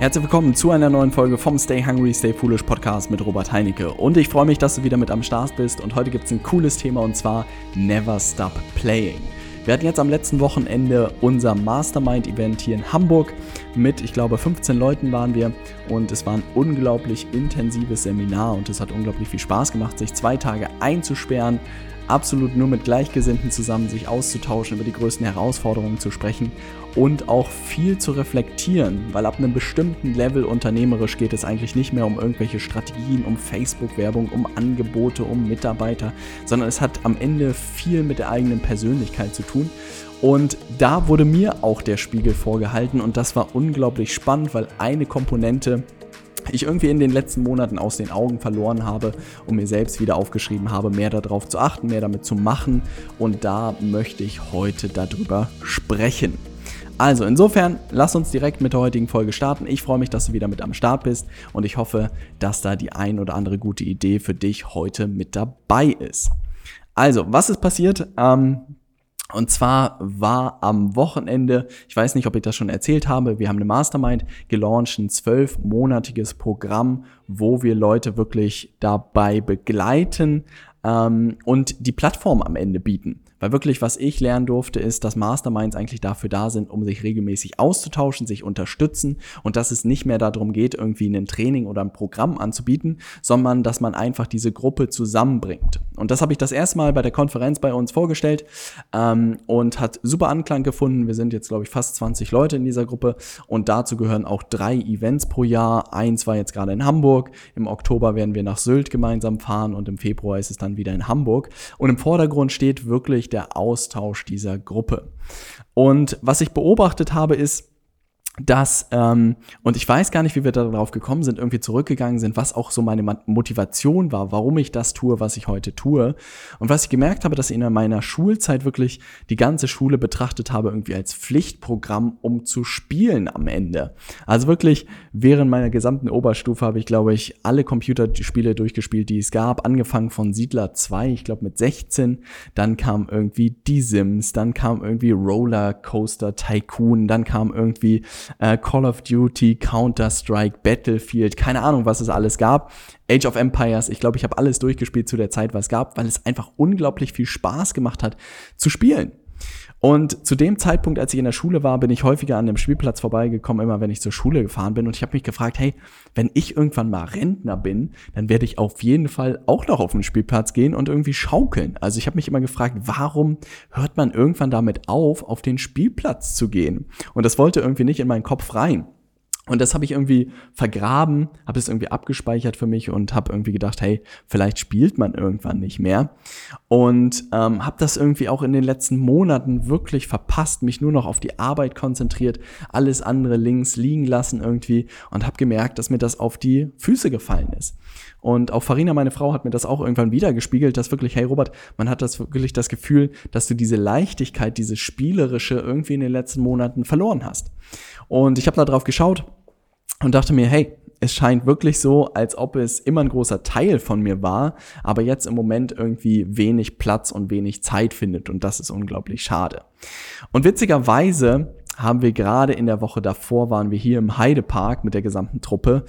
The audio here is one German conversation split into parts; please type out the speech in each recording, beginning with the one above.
Herzlich willkommen zu einer neuen Folge vom Stay Hungry, Stay Foolish Podcast mit Robert Heinecke. Und ich freue mich, dass du wieder mit am Start bist. Und heute gibt es ein cooles Thema und zwar Never Stop Playing. Wir hatten jetzt am letzten Wochenende unser Mastermind-Event hier in Hamburg mit, ich glaube, 15 Leuten waren wir und es war ein unglaublich intensives Seminar und es hat unglaublich viel Spaß gemacht, sich zwei Tage einzusperren, absolut nur mit Gleichgesinnten zusammen sich auszutauschen, über die größten Herausforderungen zu sprechen und auch viel zu reflektieren, weil ab einem bestimmten Level unternehmerisch geht es eigentlich nicht mehr um irgendwelche Strategien, um Facebook-Werbung, um Angebote, um Mitarbeiter, sondern es hat am Ende viel mit der eigenen Persönlichkeit zu tun. Und da wurde mir auch der Spiegel vorgehalten und das war unglaublich spannend, weil eine Komponente ich irgendwie in den letzten Monaten aus den Augen verloren habe und mir selbst wieder aufgeschrieben habe, mehr darauf zu achten, mehr damit zu machen. Und da möchte ich heute darüber sprechen. Also insofern, lass uns direkt mit der heutigen Folge starten. Ich freue mich, dass du wieder mit am Start bist und ich hoffe, dass da die ein oder andere gute Idee für dich heute mit dabei ist. Also, was ist passiert? Ähm, und zwar war am Wochenende, ich weiß nicht, ob ich das schon erzählt habe, wir haben eine Mastermind gelauncht, ein zwölfmonatiges Programm, wo wir Leute wirklich dabei begleiten ähm, und die Plattform am Ende bieten. Weil wirklich, was ich lernen durfte, ist, dass Masterminds eigentlich dafür da sind, um sich regelmäßig auszutauschen, sich unterstützen und dass es nicht mehr darum geht, irgendwie ein Training oder ein Programm anzubieten, sondern dass man einfach diese Gruppe zusammenbringt. Und das habe ich das erste Mal bei der Konferenz bei uns vorgestellt ähm, und hat super Anklang gefunden. Wir sind jetzt, glaube ich, fast 20 Leute in dieser Gruppe und dazu gehören auch drei Events pro Jahr. Eins war jetzt gerade in Hamburg. Im Oktober werden wir nach Sylt gemeinsam fahren und im Februar ist es dann wieder in Hamburg. Und im Vordergrund steht wirklich der Austausch dieser Gruppe. Und was ich beobachtet habe, ist, dass, ähm, und ich weiß gar nicht, wie wir darauf gekommen sind, irgendwie zurückgegangen sind, was auch so meine Motivation war, warum ich das tue, was ich heute tue. Und was ich gemerkt habe, dass ich in meiner Schulzeit wirklich die ganze Schule betrachtet habe, irgendwie als Pflichtprogramm, um zu spielen am Ende. Also wirklich, während meiner gesamten Oberstufe habe ich, glaube ich, alle Computerspiele durchgespielt, die es gab, angefangen von Siedler 2, ich glaube mit 16, dann kam irgendwie Die Sims, dann kam irgendwie Roller Coaster Tycoon, dann kam irgendwie äh, Call of Duty, Counter-Strike, Battlefield, keine Ahnung, was es alles gab. Age of Empires, ich glaube, ich habe alles durchgespielt zu der Zeit, was es gab, weil es einfach unglaublich viel Spaß gemacht hat zu spielen. Und zu dem Zeitpunkt, als ich in der Schule war, bin ich häufiger an dem Spielplatz vorbeigekommen, immer wenn ich zur Schule gefahren bin. Und ich habe mich gefragt, hey, wenn ich irgendwann mal Rentner bin, dann werde ich auf jeden Fall auch noch auf den Spielplatz gehen und irgendwie schaukeln. Also ich habe mich immer gefragt, warum hört man irgendwann damit auf, auf den Spielplatz zu gehen? Und das wollte irgendwie nicht in meinen Kopf rein. Und das habe ich irgendwie vergraben, habe es irgendwie abgespeichert für mich und habe irgendwie gedacht, hey, vielleicht spielt man irgendwann nicht mehr. Und ähm, habe das irgendwie auch in den letzten Monaten wirklich verpasst, mich nur noch auf die Arbeit konzentriert, alles andere links liegen lassen irgendwie und habe gemerkt, dass mir das auf die Füße gefallen ist. Und auch Farina, meine Frau, hat mir das auch irgendwann wieder gespiegelt, dass wirklich, hey Robert, man hat das wirklich das Gefühl, dass du diese Leichtigkeit, diese spielerische irgendwie in den letzten Monaten verloren hast. Und ich habe da drauf geschaut und dachte mir, hey, es scheint wirklich so, als ob es immer ein großer Teil von mir war, aber jetzt im Moment irgendwie wenig Platz und wenig Zeit findet und das ist unglaublich schade. Und witzigerweise haben wir gerade in der Woche davor waren wir hier im Heidepark mit der gesamten Truppe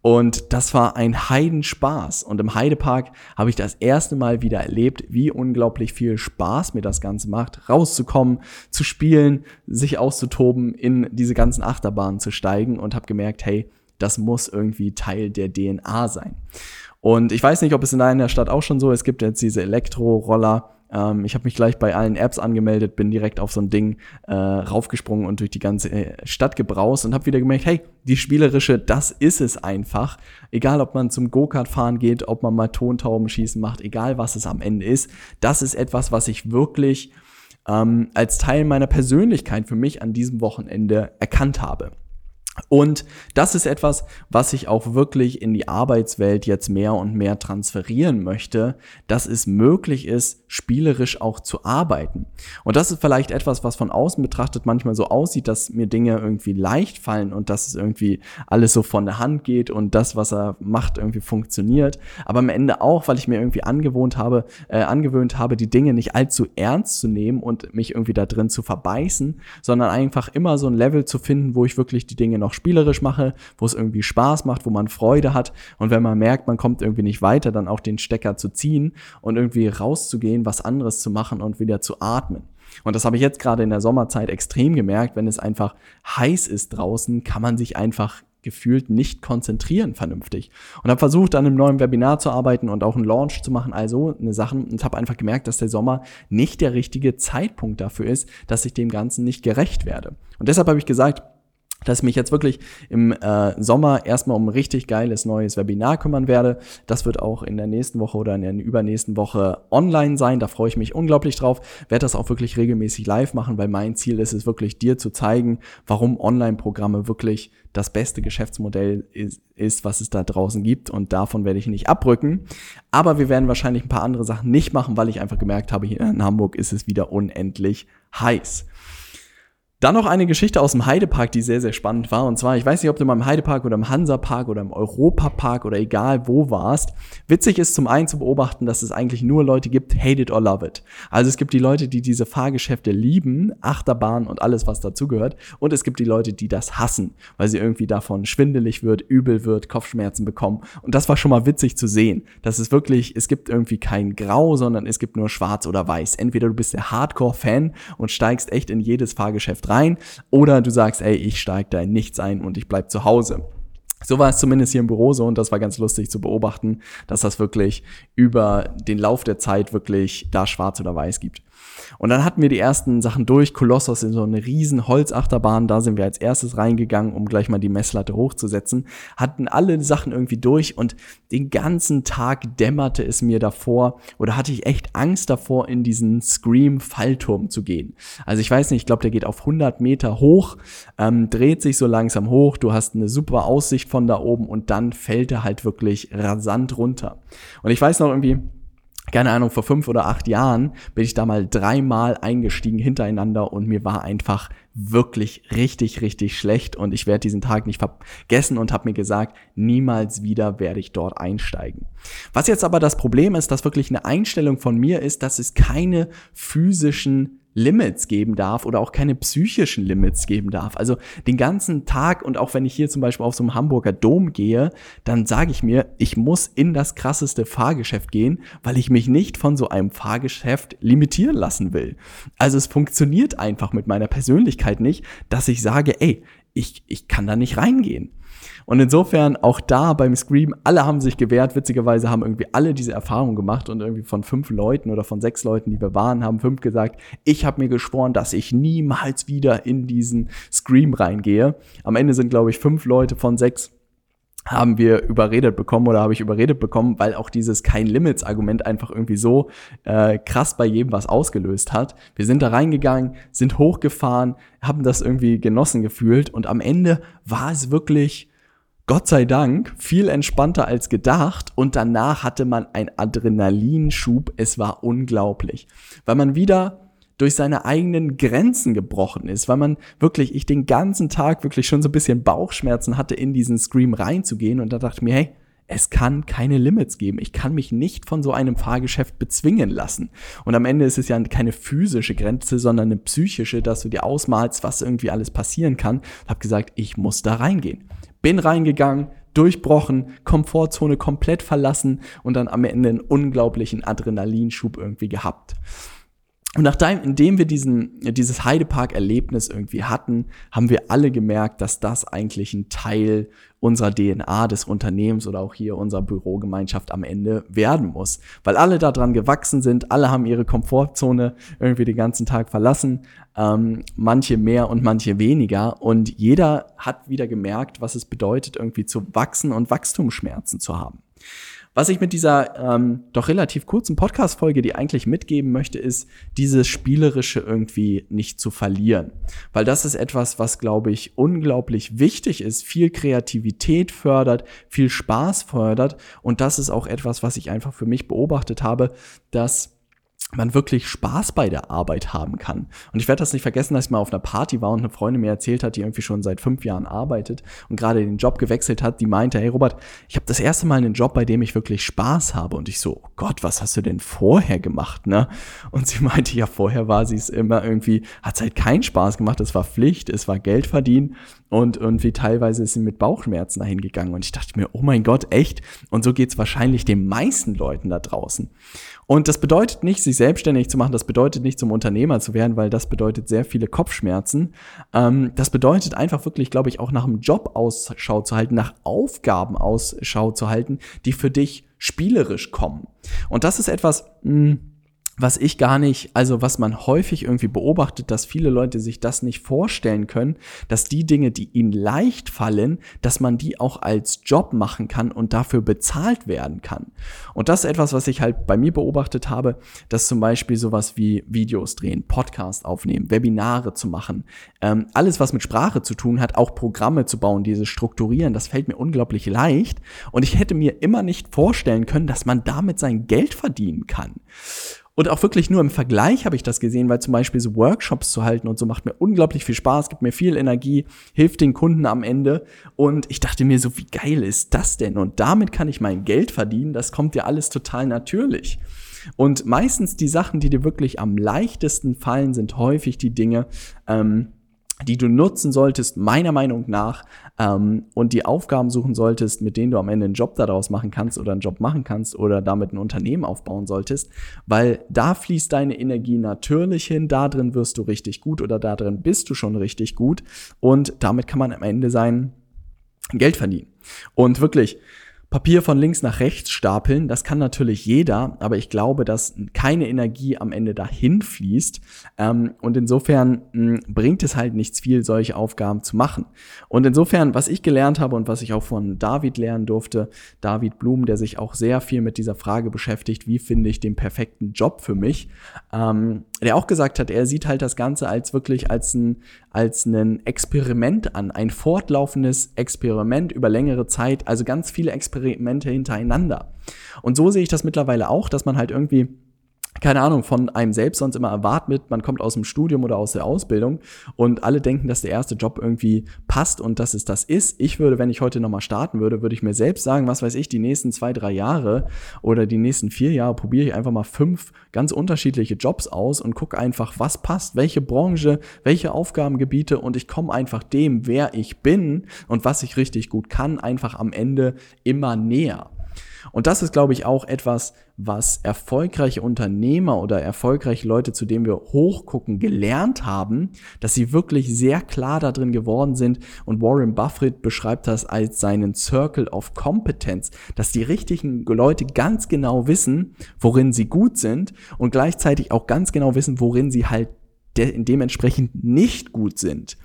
und das war ein Heidenspaß und im Heidepark habe ich das erste Mal wieder erlebt, wie unglaublich viel Spaß mir das Ganze macht, rauszukommen, zu spielen, sich auszutoben, in diese ganzen Achterbahnen zu steigen und habe gemerkt, hey, das muss irgendwie Teil der DNA sein. Und ich weiß nicht, ob es in deiner Stadt auch schon so ist. Es gibt jetzt diese Elektroroller. Ähm, ich habe mich gleich bei allen Apps angemeldet, bin direkt auf so ein Ding äh, raufgesprungen und durch die ganze äh, Stadt gebraust und habe wieder gemerkt, hey, die spielerische, das ist es einfach. Egal, ob man zum Go-Kart fahren geht, ob man mal Tontauben schießen macht, egal was es am Ende ist, das ist etwas, was ich wirklich ähm, als Teil meiner Persönlichkeit für mich an diesem Wochenende erkannt habe. Und das ist etwas, was ich auch wirklich in die Arbeitswelt jetzt mehr und mehr transferieren möchte, dass es möglich ist, spielerisch auch zu arbeiten. Und das ist vielleicht etwas, was von außen betrachtet manchmal so aussieht, dass mir Dinge irgendwie leicht fallen und dass es irgendwie alles so von der Hand geht und das, was er macht, irgendwie funktioniert. Aber am Ende auch, weil ich mir irgendwie angewohnt habe, äh, angewöhnt habe, die Dinge nicht allzu ernst zu nehmen und mich irgendwie da drin zu verbeißen, sondern einfach immer so ein Level zu finden, wo ich wirklich die Dinge noch spielerisch mache, wo es irgendwie Spaß macht, wo man Freude hat und wenn man merkt, man kommt irgendwie nicht weiter, dann auch den Stecker zu ziehen und irgendwie rauszugehen, was anderes zu machen und wieder zu atmen. Und das habe ich jetzt gerade in der Sommerzeit extrem gemerkt, wenn es einfach heiß ist draußen, kann man sich einfach gefühlt nicht konzentrieren vernünftig. Und habe versucht, an einem neuen Webinar zu arbeiten und auch einen Launch zu machen, also eine Sachen und habe einfach gemerkt, dass der Sommer nicht der richtige Zeitpunkt dafür ist, dass ich dem Ganzen nicht gerecht werde. Und deshalb habe ich gesagt, dass ich mich jetzt wirklich im äh, Sommer erstmal um ein richtig geiles neues Webinar kümmern werde. Das wird auch in der nächsten Woche oder in der übernächsten Woche online sein. Da freue ich mich unglaublich drauf. Werde das auch wirklich regelmäßig live machen, weil mein Ziel ist es wirklich, dir zu zeigen, warum Online-Programme wirklich das beste Geschäftsmodell ist, ist, was es da draußen gibt. Und davon werde ich nicht abrücken. Aber wir werden wahrscheinlich ein paar andere Sachen nicht machen, weil ich einfach gemerkt habe, hier in Hamburg ist es wieder unendlich heiß. Dann noch eine Geschichte aus dem Heidepark, die sehr, sehr spannend war. Und zwar, ich weiß nicht, ob du mal im Heidepark oder im Hansapark oder im Europapark oder egal wo warst. Witzig ist zum einen zu beobachten, dass es eigentlich nur Leute gibt, hate it or love it. Also es gibt die Leute, die diese Fahrgeschäfte lieben, Achterbahn und alles, was dazugehört. Und es gibt die Leute, die das hassen, weil sie irgendwie davon schwindelig wird, übel wird, Kopfschmerzen bekommen. Und das war schon mal witzig zu sehen. Das ist wirklich, es gibt irgendwie kein Grau, sondern es gibt nur schwarz oder weiß. Entweder du bist der Hardcore-Fan und steigst echt in jedes Fahrgeschäft rein rein oder du sagst, ey, ich steige da in nichts ein und ich bleib zu Hause. So war es zumindest hier im Büro so und das war ganz lustig zu beobachten, dass das wirklich über den Lauf der Zeit wirklich da schwarz oder weiß gibt. Und dann hatten wir die ersten Sachen durch. Kolossos in so eine riesen Holzachterbahn. Da sind wir als erstes reingegangen, um gleich mal die Messlatte hochzusetzen. Hatten alle Sachen irgendwie durch und den ganzen Tag dämmerte es mir davor oder hatte ich echt Angst davor, in diesen Scream-Fallturm zu gehen. Also ich weiß nicht, ich glaube, der geht auf 100 Meter hoch, ähm, dreht sich so langsam hoch. Du hast eine super Aussicht von da oben und dann fällt er halt wirklich rasant runter. Und ich weiß noch irgendwie, keine Ahnung, vor fünf oder acht Jahren bin ich da mal dreimal eingestiegen hintereinander und mir war einfach wirklich richtig, richtig schlecht und ich werde diesen Tag nicht vergessen und habe mir gesagt, niemals wieder werde ich dort einsteigen. Was jetzt aber das Problem ist, dass wirklich eine Einstellung von mir ist, dass es keine physischen Limits geben darf oder auch keine psychischen Limits geben darf. Also den ganzen Tag und auch wenn ich hier zum Beispiel auf so einem Hamburger Dom gehe, dann sage ich mir, ich muss in das krasseste Fahrgeschäft gehen, weil ich mich nicht von so einem Fahrgeschäft limitieren lassen will. Also es funktioniert einfach mit meiner Persönlichkeit nicht, dass ich sage, ey, ich, ich kann da nicht reingehen. Und insofern auch da beim Scream, alle haben sich gewehrt. Witzigerweise haben irgendwie alle diese Erfahrung gemacht und irgendwie von fünf Leuten oder von sechs Leuten, die wir waren, haben fünf gesagt, ich habe mir geschworen, dass ich niemals wieder in diesen Scream reingehe. Am Ende sind, glaube ich, fünf Leute von sechs haben wir überredet bekommen oder habe ich überredet bekommen, weil auch dieses kein Limits Argument einfach irgendwie so äh, krass bei jedem was ausgelöst hat. Wir sind da reingegangen, sind hochgefahren, haben das irgendwie genossen gefühlt und am Ende war es wirklich Gott sei Dank viel entspannter als gedacht und danach hatte man einen Adrenalinschub. Es war unglaublich, weil man wieder durch seine eigenen Grenzen gebrochen ist, weil man wirklich, ich den ganzen Tag wirklich schon so ein bisschen Bauchschmerzen hatte, in diesen Scream reinzugehen und da dachte ich mir, hey, es kann keine Limits geben. Ich kann mich nicht von so einem Fahrgeschäft bezwingen lassen. Und am Ende ist es ja keine physische Grenze, sondern eine psychische, dass du dir ausmalst, was irgendwie alles passieren kann. Ich habe gesagt, ich muss da reingehen. Bin reingegangen, durchbrochen, Komfortzone komplett verlassen und dann am Ende einen unglaublichen Adrenalinschub irgendwie gehabt. Und nachdem, indem wir diesen, dieses Heidepark-Erlebnis irgendwie hatten, haben wir alle gemerkt, dass das eigentlich ein Teil unserer DNA des Unternehmens oder auch hier unserer Bürogemeinschaft am Ende werden muss. Weil alle daran gewachsen sind, alle haben ihre Komfortzone irgendwie den ganzen Tag verlassen, ähm, manche mehr und manche weniger. Und jeder hat wieder gemerkt, was es bedeutet, irgendwie zu wachsen und Wachstumsschmerzen zu haben. Was ich mit dieser ähm, doch relativ kurzen Podcast-Folge, die eigentlich mitgeben möchte, ist, dieses Spielerische irgendwie nicht zu verlieren. Weil das ist etwas, was, glaube ich, unglaublich wichtig ist, viel Kreativität fördert, viel Spaß fördert. Und das ist auch etwas, was ich einfach für mich beobachtet habe, dass man wirklich Spaß bei der Arbeit haben kann. Und ich werde das nicht vergessen, dass ich mal auf einer Party war und eine Freundin mir erzählt hat, die irgendwie schon seit fünf Jahren arbeitet und gerade den Job gewechselt hat, die meinte, hey Robert, ich habe das erste Mal einen Job, bei dem ich wirklich Spaß habe. Und ich so, oh Gott, was hast du denn vorher gemacht, ne? Und sie meinte, ja, vorher war sie es immer irgendwie, hat es halt keinen Spaß gemacht, es war Pflicht, es war Geld verdienen und irgendwie teilweise ist sie mit Bauchschmerzen dahin gegangen. Und ich dachte mir, oh mein Gott, echt? Und so geht's wahrscheinlich den meisten Leuten da draußen. Und das bedeutet nicht, sich selbstständig zu machen, das bedeutet nicht, zum Unternehmer zu werden, weil das bedeutet sehr viele Kopfschmerzen. Ähm, das bedeutet einfach wirklich, glaube ich, auch nach einem Job Ausschau zu halten, nach Aufgaben Ausschau zu halten, die für dich spielerisch kommen. Und das ist etwas, mh, hm, was ich gar nicht, also was man häufig irgendwie beobachtet, dass viele Leute sich das nicht vorstellen können, dass die Dinge, die ihnen leicht fallen, dass man die auch als Job machen kann und dafür bezahlt werden kann. Und das ist etwas, was ich halt bei mir beobachtet habe, dass zum Beispiel sowas wie Videos drehen, Podcast aufnehmen, Webinare zu machen, ähm, alles, was mit Sprache zu tun hat, auch Programme zu bauen, diese strukturieren, das fällt mir unglaublich leicht. Und ich hätte mir immer nicht vorstellen können, dass man damit sein Geld verdienen kann. Und auch wirklich nur im Vergleich habe ich das gesehen, weil zum Beispiel so Workshops zu halten und so macht mir unglaublich viel Spaß, gibt mir viel Energie, hilft den Kunden am Ende. Und ich dachte mir so, wie geil ist das denn? Und damit kann ich mein Geld verdienen. Das kommt ja alles total natürlich. Und meistens die Sachen, die dir wirklich am leichtesten fallen, sind häufig die Dinge, ähm, die du nutzen solltest, meiner Meinung nach, ähm, und die Aufgaben suchen solltest, mit denen du am Ende einen Job daraus machen kannst oder einen Job machen kannst oder damit ein Unternehmen aufbauen solltest, weil da fließt deine Energie natürlich hin, da drin wirst du richtig gut oder da drin bist du schon richtig gut und damit kann man am Ende sein Geld verdienen. Und wirklich, Papier von links nach rechts stapeln, das kann natürlich jeder, aber ich glaube, dass keine Energie am Ende dahin fließt. Ähm, und insofern mh, bringt es halt nichts viel, solche Aufgaben zu machen. Und insofern, was ich gelernt habe und was ich auch von David lernen durfte, David Blum, der sich auch sehr viel mit dieser Frage beschäftigt, wie finde ich den perfekten Job für mich, ähm, der auch gesagt hat, er sieht halt das Ganze als wirklich als ein, als ein Experiment an, ein fortlaufendes Experiment über längere Zeit, also ganz viele Experimente hintereinander. Und so sehe ich das mittlerweile auch, dass man halt irgendwie keine Ahnung, von einem selbst sonst immer erwartet, man kommt aus dem Studium oder aus der Ausbildung und alle denken, dass der erste Job irgendwie passt und dass es das ist. Ich würde, wenn ich heute nochmal starten würde, würde ich mir selbst sagen, was weiß ich, die nächsten zwei, drei Jahre oder die nächsten vier Jahre probiere ich einfach mal fünf ganz unterschiedliche Jobs aus und gucke einfach, was passt, welche Branche, welche Aufgabengebiete und ich komme einfach dem, wer ich bin und was ich richtig gut kann, einfach am Ende immer näher. Und das ist, glaube ich, auch etwas, was erfolgreiche Unternehmer oder erfolgreiche Leute, zu denen wir hochgucken, gelernt haben, dass sie wirklich sehr klar da drin geworden sind. Und Warren Buffett beschreibt das als seinen Circle of Competence, dass die richtigen Leute ganz genau wissen, worin sie gut sind und gleichzeitig auch ganz genau wissen, worin sie halt de dementsprechend nicht gut sind.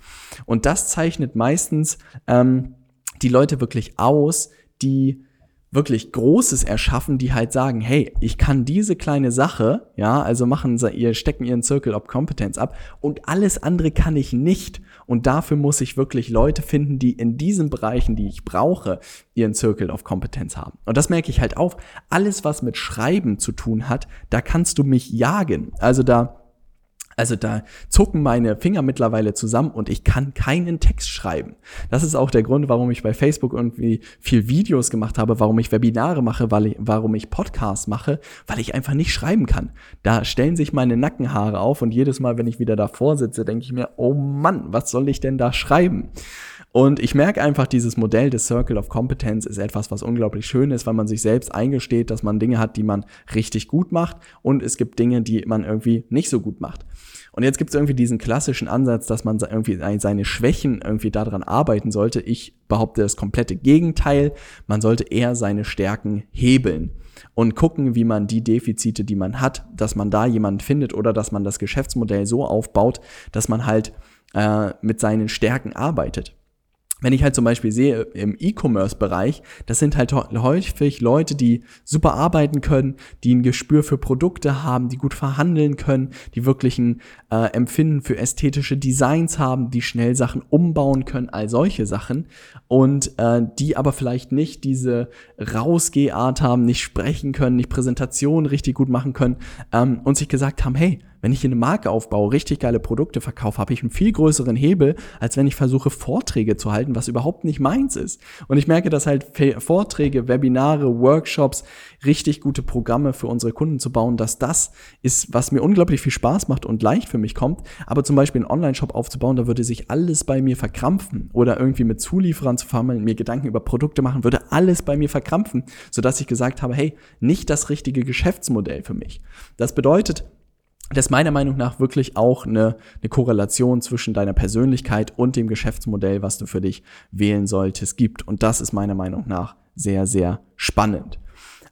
Und das zeichnet meistens ähm, die Leute wirklich aus, die wirklich Großes erschaffen, die halt sagen, hey, ich kann diese kleine Sache, ja, also machen sie ihr, stecken ihren Circle of Competence ab und alles andere kann ich nicht. Und dafür muss ich wirklich Leute finden, die in diesen Bereichen, die ich brauche, ihren Circle of Competence haben. Und das merke ich halt auch. Alles, was mit Schreiben zu tun hat, da kannst du mich jagen. Also da also da zucken meine Finger mittlerweile zusammen und ich kann keinen Text schreiben. Das ist auch der Grund, warum ich bei Facebook irgendwie viel Videos gemacht habe, warum ich Webinare mache, weil ich, warum ich Podcasts mache, weil ich einfach nicht schreiben kann. Da stellen sich meine Nackenhaare auf und jedes Mal, wenn ich wieder davor sitze, denke ich mir, oh Mann, was soll ich denn da schreiben? Und ich merke einfach, dieses Modell des Circle of Competence ist etwas, was unglaublich schön ist, weil man sich selbst eingesteht, dass man Dinge hat, die man richtig gut macht und es gibt Dinge, die man irgendwie nicht so gut macht. Und jetzt gibt es irgendwie diesen klassischen Ansatz, dass man irgendwie seine Schwächen irgendwie daran arbeiten sollte. Ich behaupte das komplette Gegenteil. Man sollte eher seine Stärken hebeln und gucken, wie man die Defizite, die man hat, dass man da jemanden findet oder dass man das Geschäftsmodell so aufbaut, dass man halt äh, mit seinen Stärken arbeitet. Wenn ich halt zum Beispiel sehe im E-Commerce-Bereich, das sind halt häufig Leute, die super arbeiten können, die ein Gespür für Produkte haben, die gut verhandeln können, die wirklich ein äh, Empfinden für ästhetische Designs haben, die schnell Sachen umbauen können, all solche Sachen. Und äh, die aber vielleicht nicht diese Rausgehart haben, nicht sprechen können, nicht Präsentationen richtig gut machen können ähm, und sich gesagt haben, hey, wenn ich eine Marke aufbaue, richtig geile Produkte verkaufe, habe ich einen viel größeren Hebel, als wenn ich versuche, Vorträge zu halten, was überhaupt nicht meins ist. Und ich merke, dass halt Vorträge, Webinare, Workshops, richtig gute Programme für unsere Kunden zu bauen, dass das ist, was mir unglaublich viel Spaß macht und leicht für mich kommt. Aber zum Beispiel einen Online-Shop aufzubauen, da würde sich alles bei mir verkrampfen oder irgendwie mit Zulieferern zu verhandeln, mir Gedanken über Produkte machen, würde alles bei mir verkrampfen, sodass ich gesagt habe, hey, nicht das richtige Geschäftsmodell für mich. Das bedeutet, dass meiner Meinung nach wirklich auch eine, eine Korrelation zwischen deiner Persönlichkeit und dem Geschäftsmodell, was du für dich wählen solltest, gibt. Und das ist meiner Meinung nach sehr, sehr spannend.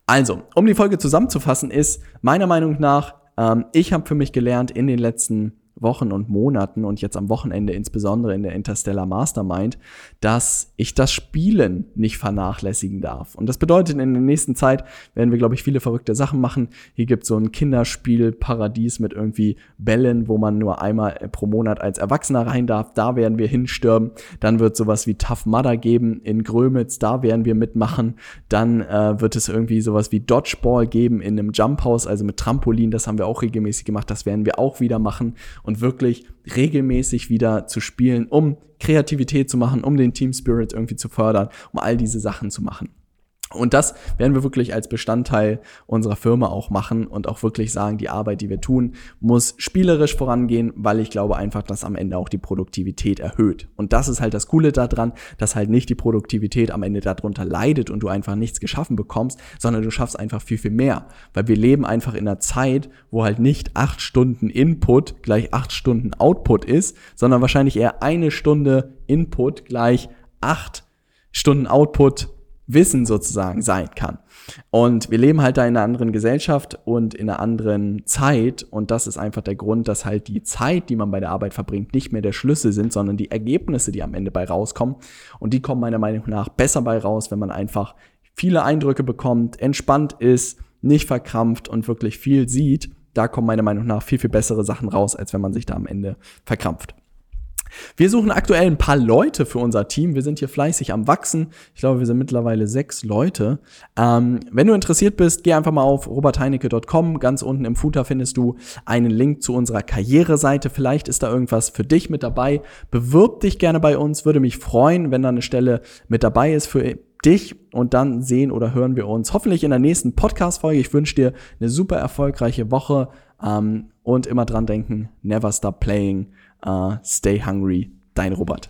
Also, um die Folge zusammenzufassen, ist meiner Meinung nach, ähm, ich habe für mich gelernt in den letzten Wochen und Monaten und jetzt am Wochenende insbesondere in der Interstellar Mastermind, dass ich das Spielen nicht vernachlässigen darf. Und das bedeutet, in der nächsten Zeit werden wir, glaube ich, viele verrückte Sachen machen. Hier gibt es so ein Kinderspielparadies mit irgendwie Bällen, wo man nur einmal pro Monat als Erwachsener rein darf. Da werden wir hinstürmen. Dann wird sowas wie Tough Mudder geben in Grömitz. Da werden wir mitmachen. Dann äh, wird es irgendwie sowas wie Dodgeball geben in einem Jump House, also mit Trampolin. Das haben wir auch regelmäßig gemacht. Das werden wir auch wieder machen und wirklich regelmäßig wieder zu spielen, um Kreativität zu machen, um den Team Spirit irgendwie zu fördern, um all diese Sachen zu machen. Und das werden wir wirklich als Bestandteil unserer Firma auch machen und auch wirklich sagen, die Arbeit, die wir tun, muss spielerisch vorangehen, weil ich glaube einfach, dass am Ende auch die Produktivität erhöht. Und das ist halt das Coole daran, dass halt nicht die Produktivität am Ende darunter leidet und du einfach nichts geschaffen bekommst, sondern du schaffst einfach viel, viel mehr. Weil wir leben einfach in einer Zeit, wo halt nicht acht Stunden Input gleich acht Stunden Output ist, sondern wahrscheinlich eher eine Stunde Input gleich acht Stunden Output Wissen sozusagen sein kann. Und wir leben halt da in einer anderen Gesellschaft und in einer anderen Zeit. Und das ist einfach der Grund, dass halt die Zeit, die man bei der Arbeit verbringt, nicht mehr der Schlüssel sind, sondern die Ergebnisse, die am Ende bei rauskommen. Und die kommen meiner Meinung nach besser bei raus, wenn man einfach viele Eindrücke bekommt, entspannt ist, nicht verkrampft und wirklich viel sieht. Da kommen meiner Meinung nach viel, viel bessere Sachen raus, als wenn man sich da am Ende verkrampft. Wir suchen aktuell ein paar Leute für unser Team. Wir sind hier fleißig am Wachsen. Ich glaube, wir sind mittlerweile sechs Leute. Ähm, wenn du interessiert bist, geh einfach mal auf robertheinecke.com. Ganz unten im Footer findest du einen Link zu unserer Karriereseite. Vielleicht ist da irgendwas für dich mit dabei. Bewirb dich gerne bei uns. Würde mich freuen, wenn da eine Stelle mit dabei ist für dich und dann sehen oder hören wir uns hoffentlich in der nächsten Podcast-Folge. Ich wünsche dir eine super erfolgreiche Woche ähm, und immer dran denken, never stop playing. Uh, stay hungry, dein Robert.